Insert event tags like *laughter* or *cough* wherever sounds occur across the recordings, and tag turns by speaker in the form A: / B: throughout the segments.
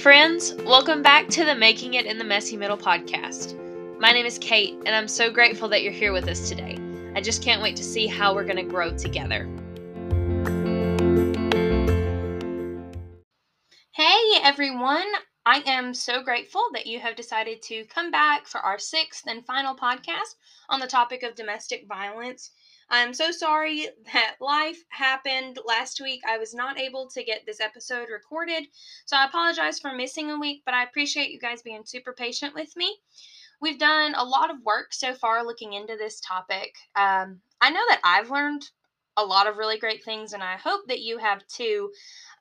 A: friends. Welcome back to the Making It in the Messy Middle podcast. My name is Kate, and I'm so grateful that you're here with us today. I just can't wait to see how we're going to grow together. Hey, everyone. I am so grateful that you have decided to come back for our sixth and final podcast on the topic of domestic violence. I'm so sorry that life happened last week. I was not able to get this episode recorded, so I apologize for missing a week, but I appreciate you guys being super patient with me. We've done a lot of work so far looking into this topic. Um, I know that I've learned a lot of really great things, and I hope that you have too.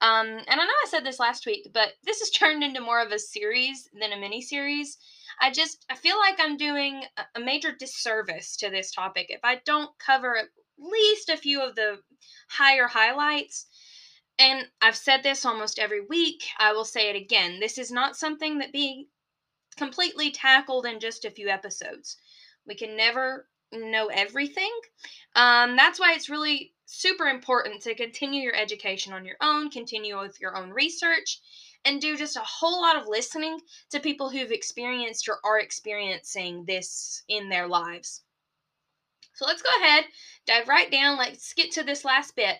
A: Um, and I know I said this last week, but this has *laughs* turned into more of a series than a mini series. I just I feel like I'm doing a major disservice to this topic if I don't cover at least a few of the higher highlights. And I've said this almost every week. I will say it again. This is not something that be completely tackled in just a few episodes. We can never know everything. Um, that's why it's really super important to continue your education on your own, continue with your own research, and do just a whole lot of listening to people who've experienced or are experiencing this in their lives. So let's go ahead, dive right down. Let's get to this last bit.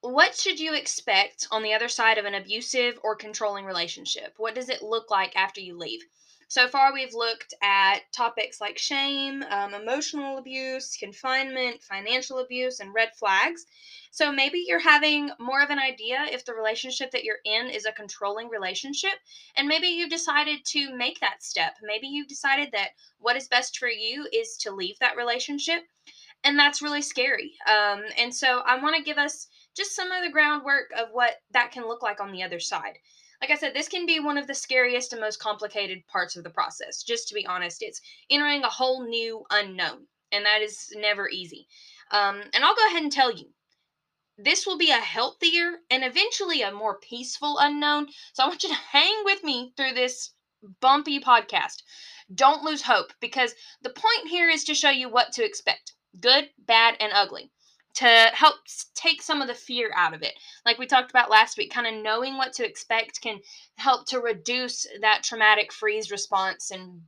A: What should you expect on the other side of an abusive or controlling relationship? What does it look like after you leave? So far, we've looked at topics like shame, um, emotional abuse, confinement, financial abuse, and red flags. So maybe you're having more of an idea if the relationship that you're in is a controlling relationship, and maybe you've decided to make that step. Maybe you've decided that what is best for you is to leave that relationship, and that's really scary. Um, and so I want to give us just some of the groundwork of what that can look like on the other side like I said, this can be one of the scariest and most complicated parts of the process. Just to be honest, it's entering a whole new unknown, and that is never easy. Um, and I'll go ahead and tell you, this will be a healthier and eventually a more peaceful unknown. So I want you to *laughs* hang with me through this bumpy podcast. Don't lose hope because the point here is to show you what to expect good, bad, and ugly to help take some of the fear out of it. Like we talked about last week, kind of knowing what to expect can help to reduce that traumatic freeze response and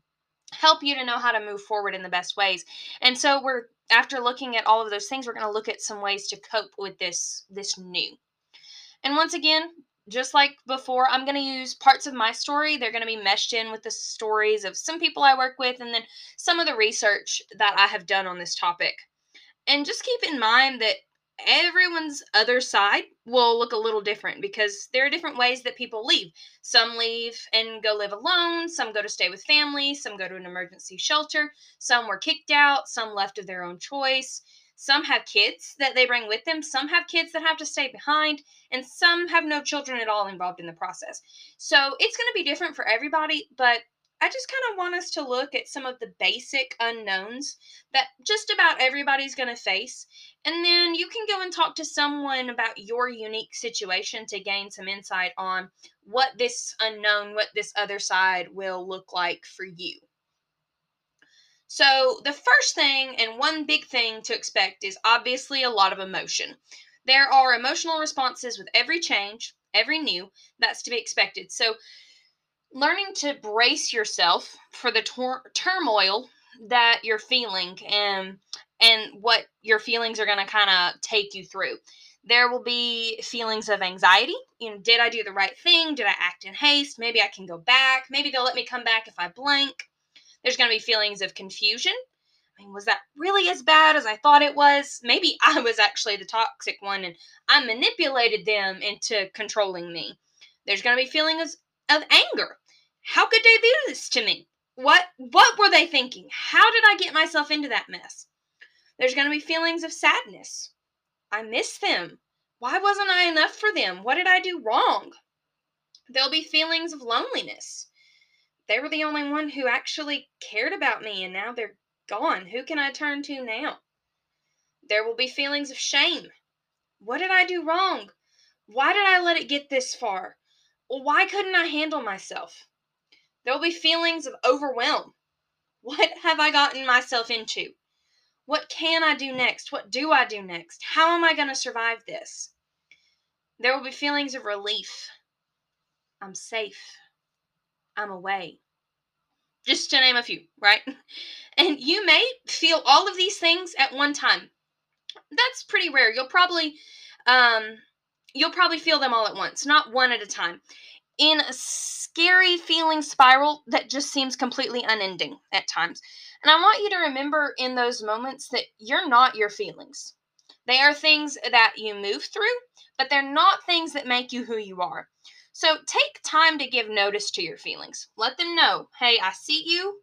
A: help you to know how to move forward in the best ways. And so we're after looking at all of those things, we're going to look at some ways to cope with this this new. And once again, just like before, I'm going to use parts of my story. They're going to be meshed in with the stories of some people I work with and then some of the research that I have done on this topic. And just keep in mind that everyone's other side will look a little different because there are different ways that people leave. Some leave and go live alone, some go to stay with family, some go to an emergency shelter, some were kicked out, some left of their own choice. Some have kids that they bring with them, some have kids that have to stay behind, and some have no children at all involved in the process. So it's going to be different for everybody, but I just kind of want us to look at some of the basic unknowns that just about everybody's going to face. And then you can go and talk to someone about your unique situation to gain some insight on what this unknown, what this other side will look like for you. So, the first thing and one big thing to expect is obviously a lot of emotion. There are emotional responses with every change, every new, that's to be expected. So, learning to brace yourself for the tor- turmoil that you're feeling and and what your feelings are going to kind of take you through there will be feelings of anxiety you know did i do the right thing did i act in haste maybe i can go back maybe they'll let me come back if i blank there's going to be feelings of confusion I mean, was that really as bad as I thought it was? Maybe *laughs* I was actually the toxic one and I manipulated them into controlling me. There's going to be feelings of anger. How could they do this to me? What what were they thinking? How did I get myself into that mess? There's going to be feelings of sadness. I miss them. Why wasn't I enough for them? What did I do wrong? There'll be feelings of loneliness. They were the only one who actually cared about me and now they're gone. Who can I turn to now? There will be feelings of shame. What did I do wrong? Why did I let it get this far? Why couldn't I handle myself? There will be feelings of overwhelm. What have I gotten myself into? What can I do next? What do I do next? How am I going to survive this? There will be feelings of relief. I'm safe. I'm away. Just to name a few, right? *laughs* And you may feel all of these things at one time. That's pretty rare. You'll probably um you'll probably feel them all at once, not one at a time. In a scary feeling spiral that just seems completely unending at times. And I want you to remember in those moments that you're not your feelings. They are things that you move through, but they're not things that make you who you are. So take time to give notice to your feelings. Let them know, hey, I see you,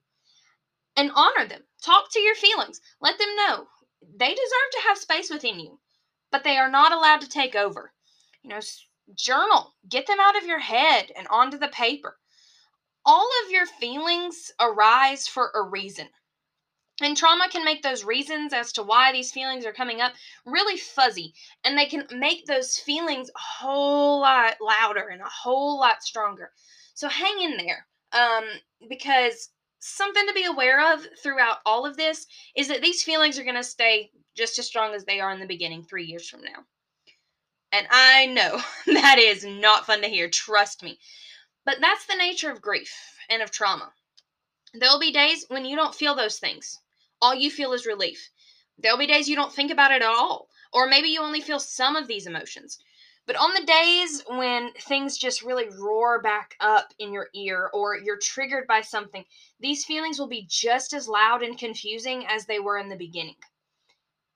A: and honor them. Talk to your feelings. Let them know they deserve to have space within you, but they are not allowed to take over. You know, journal, get them out of your head and onto the paper. All of your feelings arise for a reason. And trauma can make those reasons as to why these feelings are coming up really fuzzy. And they can make those feelings a whole lot louder and a whole lot stronger. So hang in there. Um, because something to be aware of throughout all of this is that these feelings are going to stay just as strong as they are in the beginning three years from now. And I know *laughs* that is not fun to hear, trust me. But that's the nature of grief and of trauma. There'll be days when you don't feel those things all you feel is relief. There'll be days you don't think about it at all, or maybe you only feel some of these emotions. But on the days when things just really roar back up in your ear or you're triggered by something, these feelings will be just as loud and confusing as they were in the beginning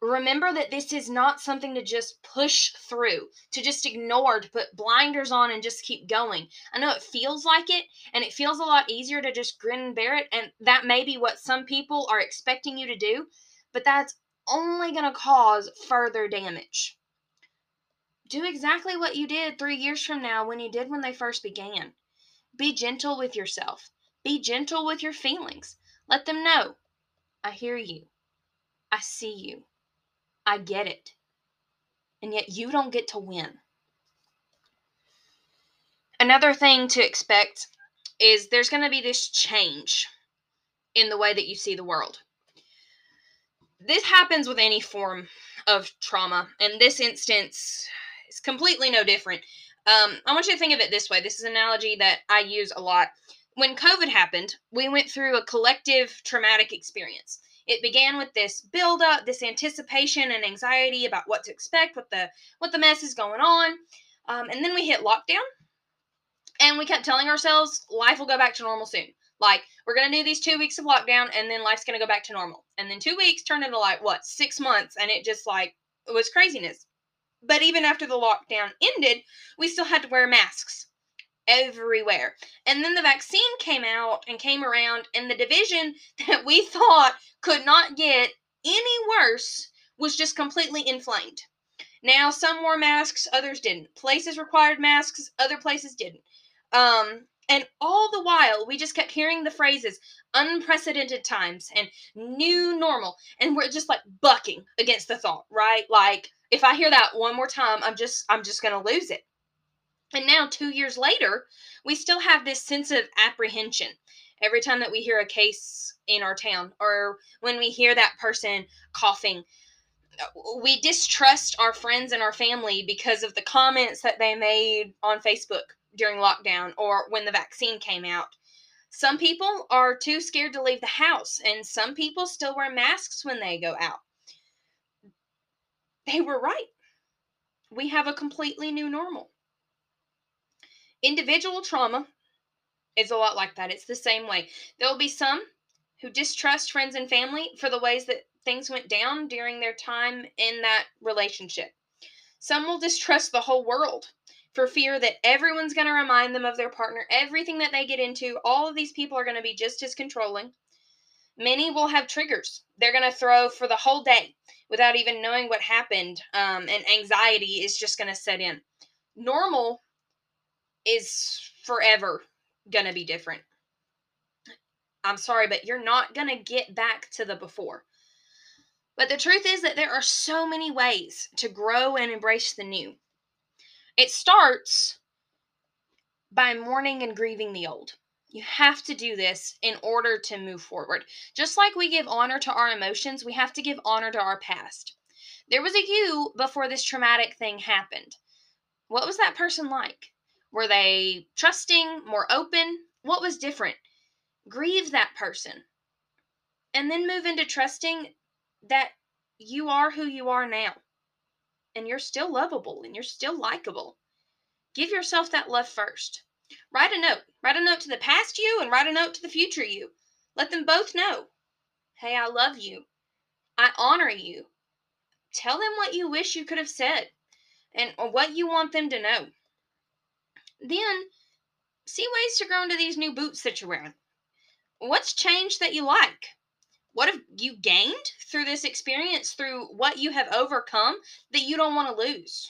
A: remember that this is not something to just push through, to just ignore, to put blinders on and just keep going. I know it feels like it, and it feels a lot easier to just grin and bear it, and that may be what some people are expecting you to do, but that's only going to cause further damage. Do exactly what you did three years from now when you did when they first began. Be gentle with yourself. Be gentle with your feelings. Let them know I hear you. I see you. I get it. And yet you don't get to win. Another thing to expect is there's going to be this change in the way that you see the world. This happens with any form of trauma. In this instance, it's completely no different. Um, I want you to think of it this way. This is an analogy that I use a lot. When COVID happened, we went through a collective traumatic experience. It began with this build up, this anticipation and anxiety about what to expect, what the what the mess is going on, um, and then we hit lockdown, and we kept telling ourselves life will go back to normal soon. Like we're gonna do these two weeks of lockdown, and then life's gonna go back to normal. And then two weeks turned into like what six months, and it just like it was craziness. But even after the lockdown ended, we still had to wear masks everywhere. And then the vaccine came out and came around, and the division *laughs* that we thought could not get any worse was just completely inflamed. Now, some wore masks, others didn't. Places required masks, other places didn't. Um, and all the while, we just kept hearing the phrases unprecedented times and new normal. And we're just like bucking against the thought, right? Like, if I hear that one more time, I'm just, I'm just going to lose it. And now, two years later, we still have this sense of apprehension every time that we hear a case in our town or when we hear that person coughing. We distrust our friends and our family because of the comments that they made on Facebook during lockdown or when the vaccine came out. Some people are too scared to leave the house, and some people still wear masks when they go out. They were right. We have a completely new normal. Individual trauma is a lot like that. It's the same way. There will be some who distrust friends and family for the ways that things went down during their time in that relationship. Some will distrust the whole world for fear that everyone's going to remind them of their partner. Everything that they get into, all of these people are going to be just as controlling. Many will have triggers. They're going to throw for the whole day without even knowing what happened, um, and anxiety is just going to set in. Normal is forever gonna be different. I'm sorry, but you're not gonna get back to the before. But the truth is that there are so many ways to grow and embrace the new. It starts by mourning and grieving the old. You have to do this in order to move forward. Just like we give honor to our emotions, we have to give honor to our past. There was a you before this traumatic thing happened. What was that person like? Were they trusting, more open? What was different? Grieve that person. And then move into trusting that you are who you are now. And you're still lovable and you're still likable. Give yourself that love first. Write a note. Write a note to the past you and write a note to the future you. Let them both know hey, I love you. I honor you. Tell them what you wish you could have said and what you want them to know. Then see ways to grow into these new boots that you're wearing. What's changed that you like? What have you gained through this experience, through what you have overcome that you don't want to lose?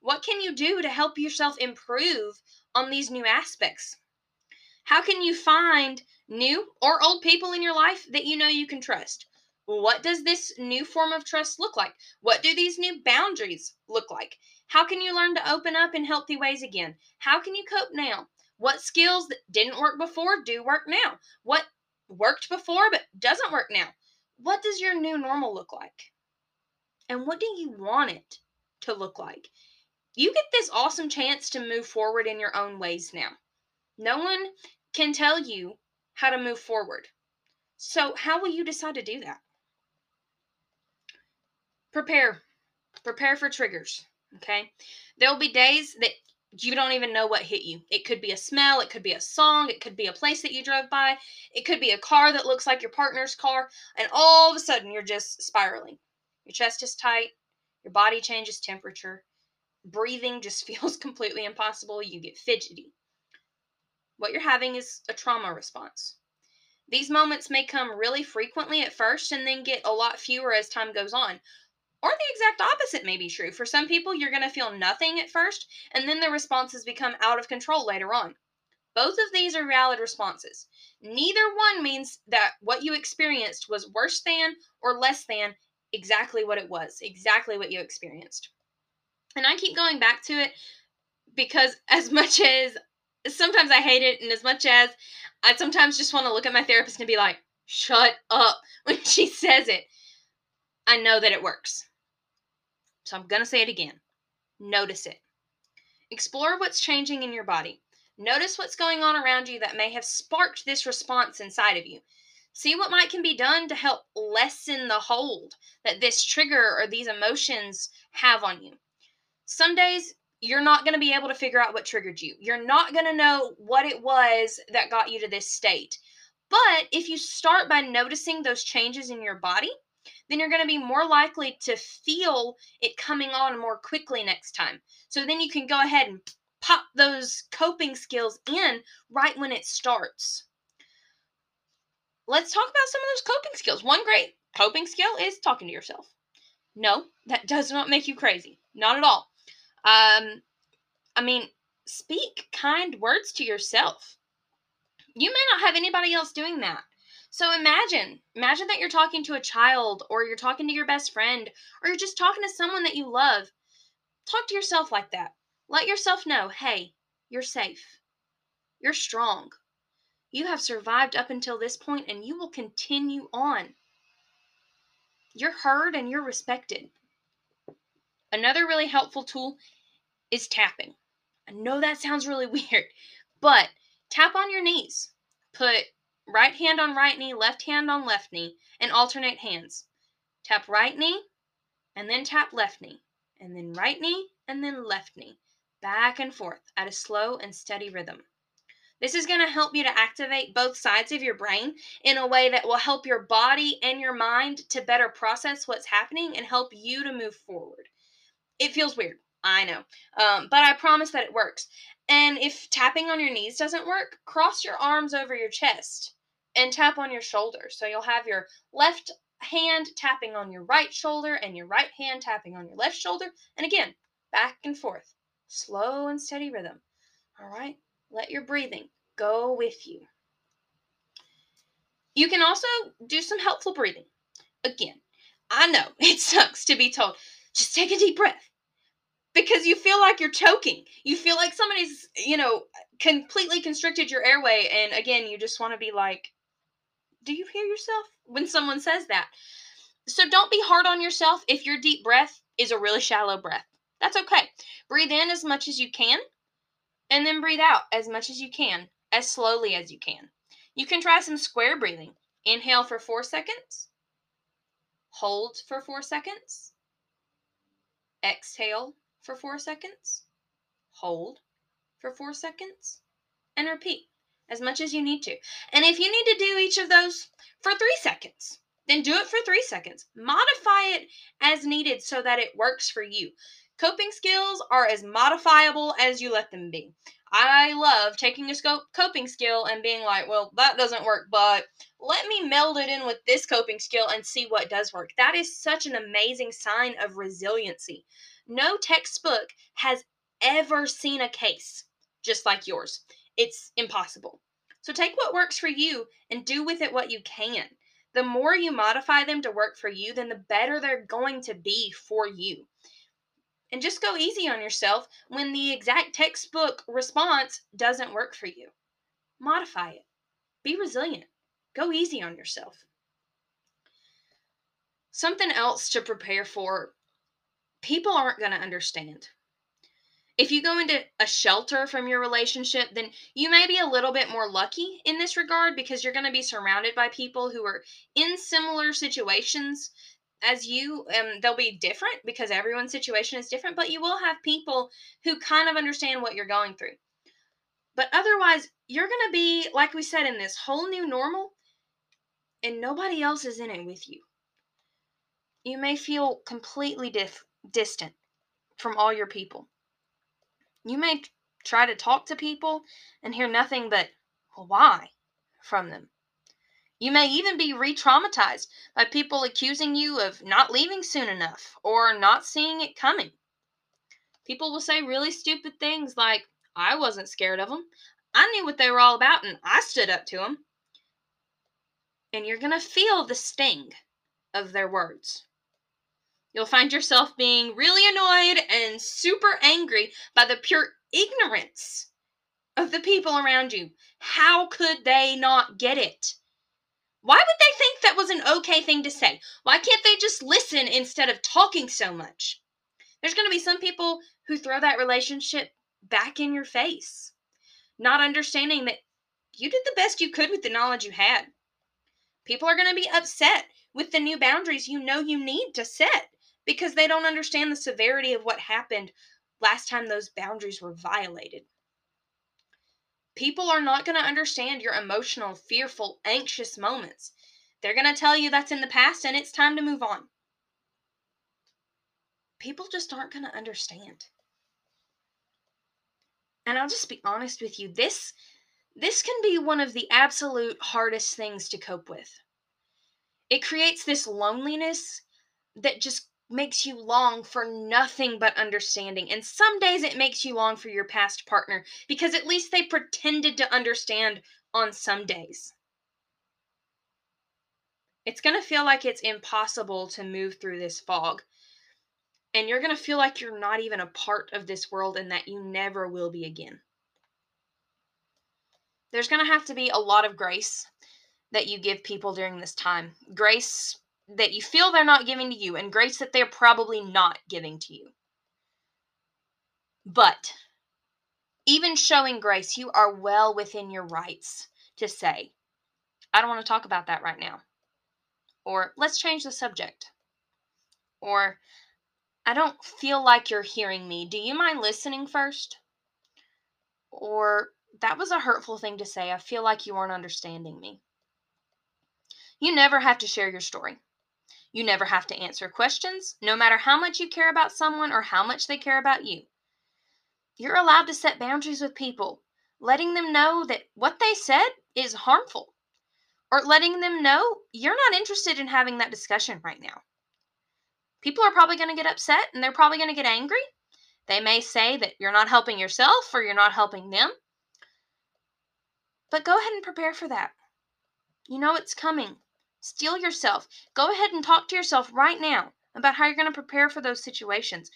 A: What can you do to help yourself improve on these new aspects? How can you find new or old people in your life that you know you can trust? What does this new form of trust look like? What do these new boundaries look like? How can you learn to open up in healthy ways again? How can you cope now? What skills that didn't work before do work now? What worked before but doesn't work now? What does your new normal look like? And what do you want it to look like? You get this awesome chance to move forward in your own ways now. No one can tell you how to move forward. So, how will you decide to do that? Prepare. Prepare for triggers. Okay. There will be days that you don't even know what hit you. It could be a smell, it could be a song, it could be a place that you drove by, it could be a car that looks like your partner's car, and all of a sudden you're just spiraling. Your chest is tight, your body changes temperature, breathing just *laughs* feels completely impossible, you get fidgety. What you're having is a trauma response. These moments may come really frequently at first and then get a lot fewer as time goes on. Or the exact opposite may be true. For some people, you're going to feel nothing at first, and then the responses become out of control later on. Both of these are valid responses. Neither one means that what you experienced was worse than or less than exactly what it was, exactly what you experienced. And I keep going back to it because, *laughs* as much as sometimes I hate it, and as much as I sometimes just want to look at my therapist and be like, shut up *laughs* when she says it, I know that it works. So I'm going to say it again. Notice it. Explore what's changing in your body. Notice what's going on around you that may have sparked this response inside of you. See what might can be done to help lessen the hold that this trigger or these emotions have on you. Some days you're not going to be able to figure out what triggered you. You're not going to know what it was that got you to this state. But if you start by noticing those changes in your body, then you're going to be more likely to feel it coming on more quickly next time. So then you can go ahead and pop those coping skills in right when it starts. Let's talk about some of those coping skills. One great coping skill is talking to yourself. No, that *laughs* does not make you crazy. Not at all. Um, I mean, speak kind words to yourself. You may not have anybody else doing that. So imagine, imagine that you're talking to a child or you're talking to your best friend or you're just talking to someone that you love. Talk to yourself like that. Let yourself know, hey, you're safe. You're strong. You have survived up until this point and you will continue on. You're heard and you're respected. Another really helpful tool is tapping. I know that sounds really *laughs* weird, but tap on your knees. Put right hand on right knee, left hand on left knee, and alternate hands. Tap right knee, and then tap left knee, and then right knee, and then left knee, back and forth at a slow and steady rhythm. This is going to help you to activate both sides of your brain in a way that will help your body and your mind to better process what's happening and help you to move forward. It feels weird, I know, um, but I promise that it works. And if tapping on your knees doesn't work, cross your arms over your chest and tap on your shoulder. So you'll have your left hand tapping on your right shoulder and your right hand tapping on your left shoulder. And again, back and forth, slow and steady rhythm. All right, let your breathing go with you. You can also do some helpful breathing. Again, I know *laughs* it sucks to be told, just take a deep breath because you feel like you're choking. You feel like somebody's, you know, completely constricted your airway. And again, you just want to be like, do you hear yourself when someone says that? So don't be hard on yourself if your deep breath is a really shallow breath. That's okay. Breathe in as much as you can. And then breathe out as much as you can, as slowly as you can. You can try some square breathing. Inhale for four seconds, hold for four seconds, exhale for four seconds, hold for four seconds, and repeat as much as you need to. And if you need to do each of those for three seconds, then do it for three seconds. Modify it as needed so that it works for you. Coping skills are as modifiable as you let them be. I love taking a scope coping skill and being like, well, that doesn't work, but let me meld it in with this coping skill and see what does work. That is such an amazing sign of resiliency. No textbook has ever seen a case just like yours. It's impossible. So take what works for you and do with it what you can. The more you modify them to work for you, then the better they're going to be for you. And just go easy on yourself when the exact textbook response doesn't work for you. Modify it. Be resilient. Go easy on yourself. Something else to prepare for people aren't going to understand. If you go into a shelter from your relationship, then you may be a little bit more lucky in this regard because you're going to be surrounded by people who are in similar situations as you um they'll be different because everyone's situation is different but you will have people who kind of understand what you're going through. But otherwise you're going to be like we said in this whole new normal and nobody else is in it with you. You may feel completely dif- distant from all your people you may try to talk to people and hear nothing but why from them you may even be re traumatized by people accusing you of not leaving soon enough or not seeing it coming. People will say really stupid things like, I wasn't scared of them. I knew what they were all about and I stood up to them. And you're going to feel the sting of their words. You'll find yourself being really annoyed and super angry by the pure ignorance of the people around you. How could they not get it? Why would they think that was an okay thing to say? Why can't they just listen instead of talking so much? There's going to be some people who throw that relationship back in your face, not understanding that you did the best you could with the knowledge you had. People are going to be upset with the new boundaries you know you need to set because they don't understand the severity of what happened last time those boundaries were violated. People are not going to understand your emotional, fearful, anxious moments. They're going to tell you that's in the past and it's time to move on. People just aren't going to understand. And I'll just be honest with you, this this can be one of the absolute hardest things to cope with. It creates this loneliness that just makes you long for nothing but understanding. And some days it makes you long for your past partner because at least they pretended to understand on some days. It's going to feel like it's impossible to move through this fog. And you're going to feel like you're not even a part of this world and that you never will be again. There's going to have to be a lot of grace that you give people during this time. Grace that you feel they're not giving to you and grace that they're probably not giving to you. But even showing grace, you are well within your rights to say, I don't want to talk about that right now. Or let's change the subject. Or I don't feel like you're hearing me. Do you mind listening first? Or that was a hurtful thing to say. I feel like you aren't understanding me. You never have to share your story. You never have to answer questions, no matter how much you care about someone or how much they care about you. You're allowed to set boundaries with people, letting them know that what they said is harmful, or letting them know you're not interested in having that discussion right now. People are probably going to get upset and they're probably going to get angry. They may say that you're not helping yourself or you're not helping them. But go ahead and prepare for that. You know it's coming. Steel yourself. Go ahead and talk to yourself right now about how you're going to prepare for those situations.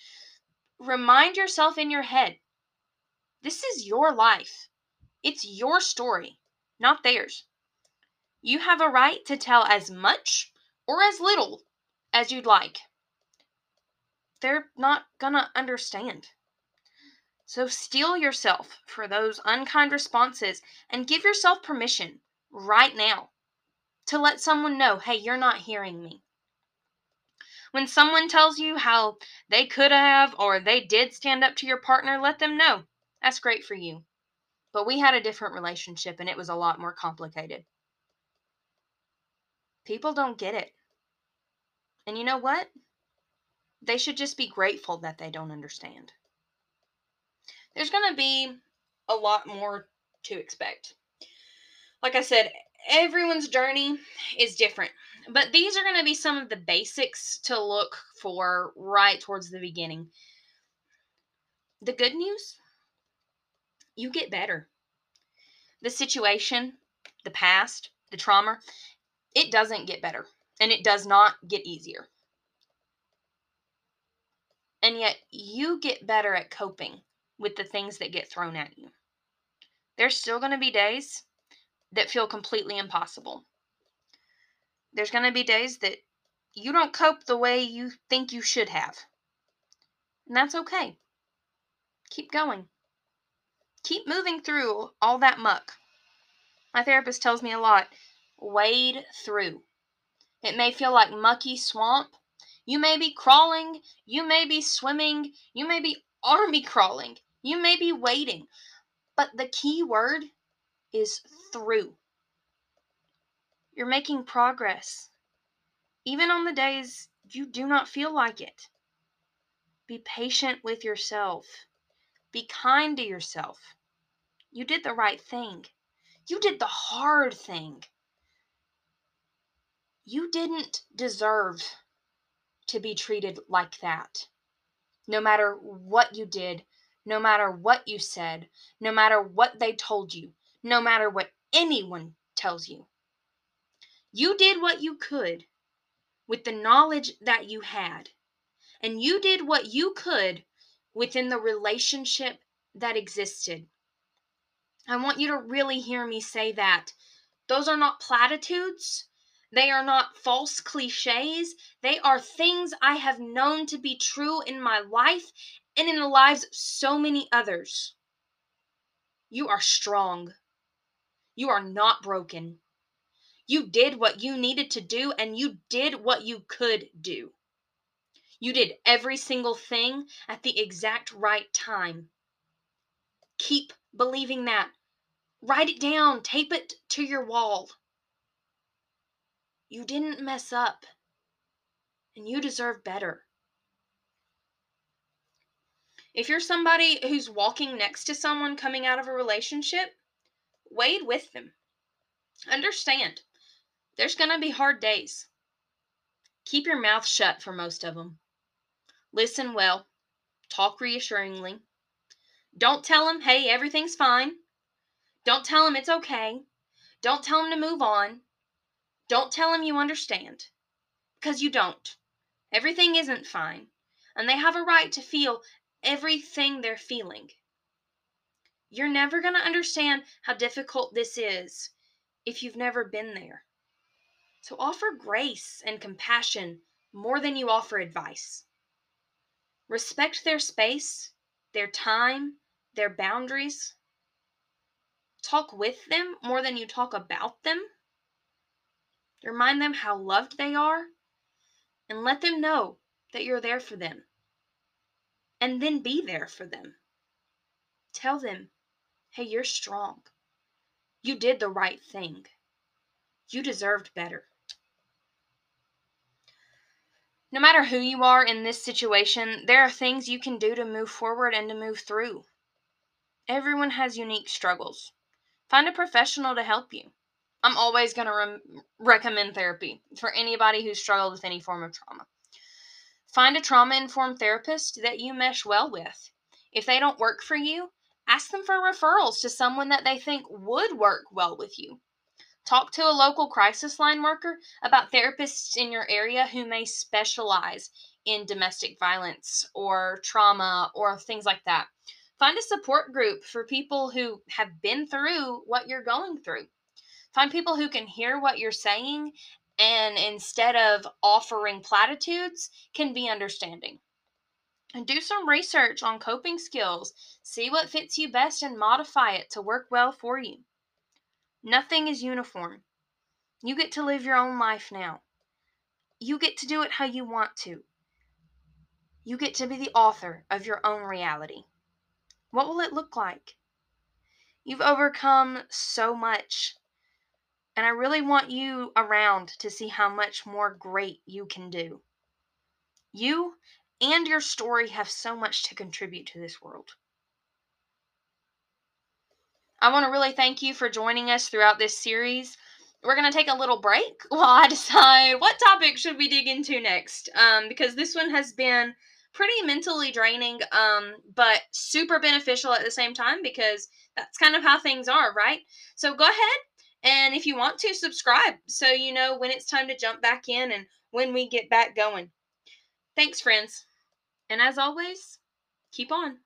A: Remind yourself in your head this is your life, it's your story, not theirs. You have a right to tell as much or as little as you'd like. They're not going to understand. So steel yourself for those unkind responses and give yourself permission right now to let someone know hey, you're not hearing me. When someone tells you how they could have or they did stand up to your partner, let them know. That's great for you. But we had a different relationship and it was a lot more complicated. People don't get it. And you know what? They should just be grateful that they don't understand. There's going to be a lot more to expect. Like I said, everyone's journey is different. But these are going to be some of the basics to look for right towards the beginning. The good news you get better. The situation, the past, the trauma, it doesn't get better and it does not get easier. And yet, you get better at coping with the things that get thrown at you. There's still going to be days that feel completely impossible. There's going to be days that you don't cope the way you think you should have. And that's okay. Keep going. Keep moving through all that muck. My therapist tells me a lot wade through. It may feel like mucky swamp. You may be crawling, you may be swimming, you may be army crawling, you may be waiting. But the key word is through. You're making progress. Even on the days you do not feel like it. Be patient with yourself. Be kind to yourself. You did the right thing. You did the hard thing. You didn't deserve to be treated like that. No matter what you did, no matter what you said, no matter what they told you, no matter what anyone tells you. You did what you could with the knowledge that you had, and you did what you could within the relationship that existed. I want you to really hear me say that. Those are not platitudes. They are not false cliches. They are things I have known to be true in my life and in the lives of so many others. You are strong. You are not broken. You did what you needed to do and you did what you could do. You did every single thing at the exact right time. Keep believing that. Write it down, tape it to your wall. You didn't mess up, and you deserve better. If you're somebody who's walking next to someone coming out of a relationship, wade with them. Understand, there's going to be hard days. Keep your mouth shut for most of them. Listen well. Talk reassuringly. Don't tell them, hey, everything's fine. Don't tell them it's okay. Don't tell them to move on. Don't tell them you understand. Because you don't. Everything isn't fine. And they have a right to feel everything they're feeling. You're never going to understand how difficult this is if you've never been there. So offer grace and compassion more than you offer advice. Respect their space, their time, their boundaries. Talk with them more than you talk about them. Remind them how loved they are and let them know that you're there for them. And then be there for them. Tell them, hey, you're strong. You did the right thing. You deserved better. No matter who you are in this situation, there are things you can do to move forward and to move through. Everyone has unique struggles. Find a professional to help you. I'm always going to re- recommend therapy for anybody who's struggled with any form of trauma. Find a trauma informed therapist that you mesh well with. If they don't work for you, ask them for referrals to someone that they think would work well with you. Talk to a local crisis line worker about therapists in your area who may specialize in domestic violence or trauma or things like that. Find a support group for people who have been through what you're going through. Find people who can hear what you're saying and instead of offering platitudes, can be understanding. And do some research on coping skills. See what fits you best and modify it to work well for you. Nothing is uniform. You get to live your own life now. You get to do it how you want to. You get to be the author of your own reality. What will it look like? You've overcome so much. And I really want you around to see how much more great you can do. You and your story have so much to contribute to this world. I want to really thank you for joining us throughout this series. We're going to take a little break *laughs* while I decide what topic should we dig into next um, because this one has been pretty mentally draining um, but super beneficial at the same time because that's kind of how things are, right? So go ahead and if you want to subscribe so you know when it's time to jump back in and when we get back going. Thanks, friends. And as always, keep on.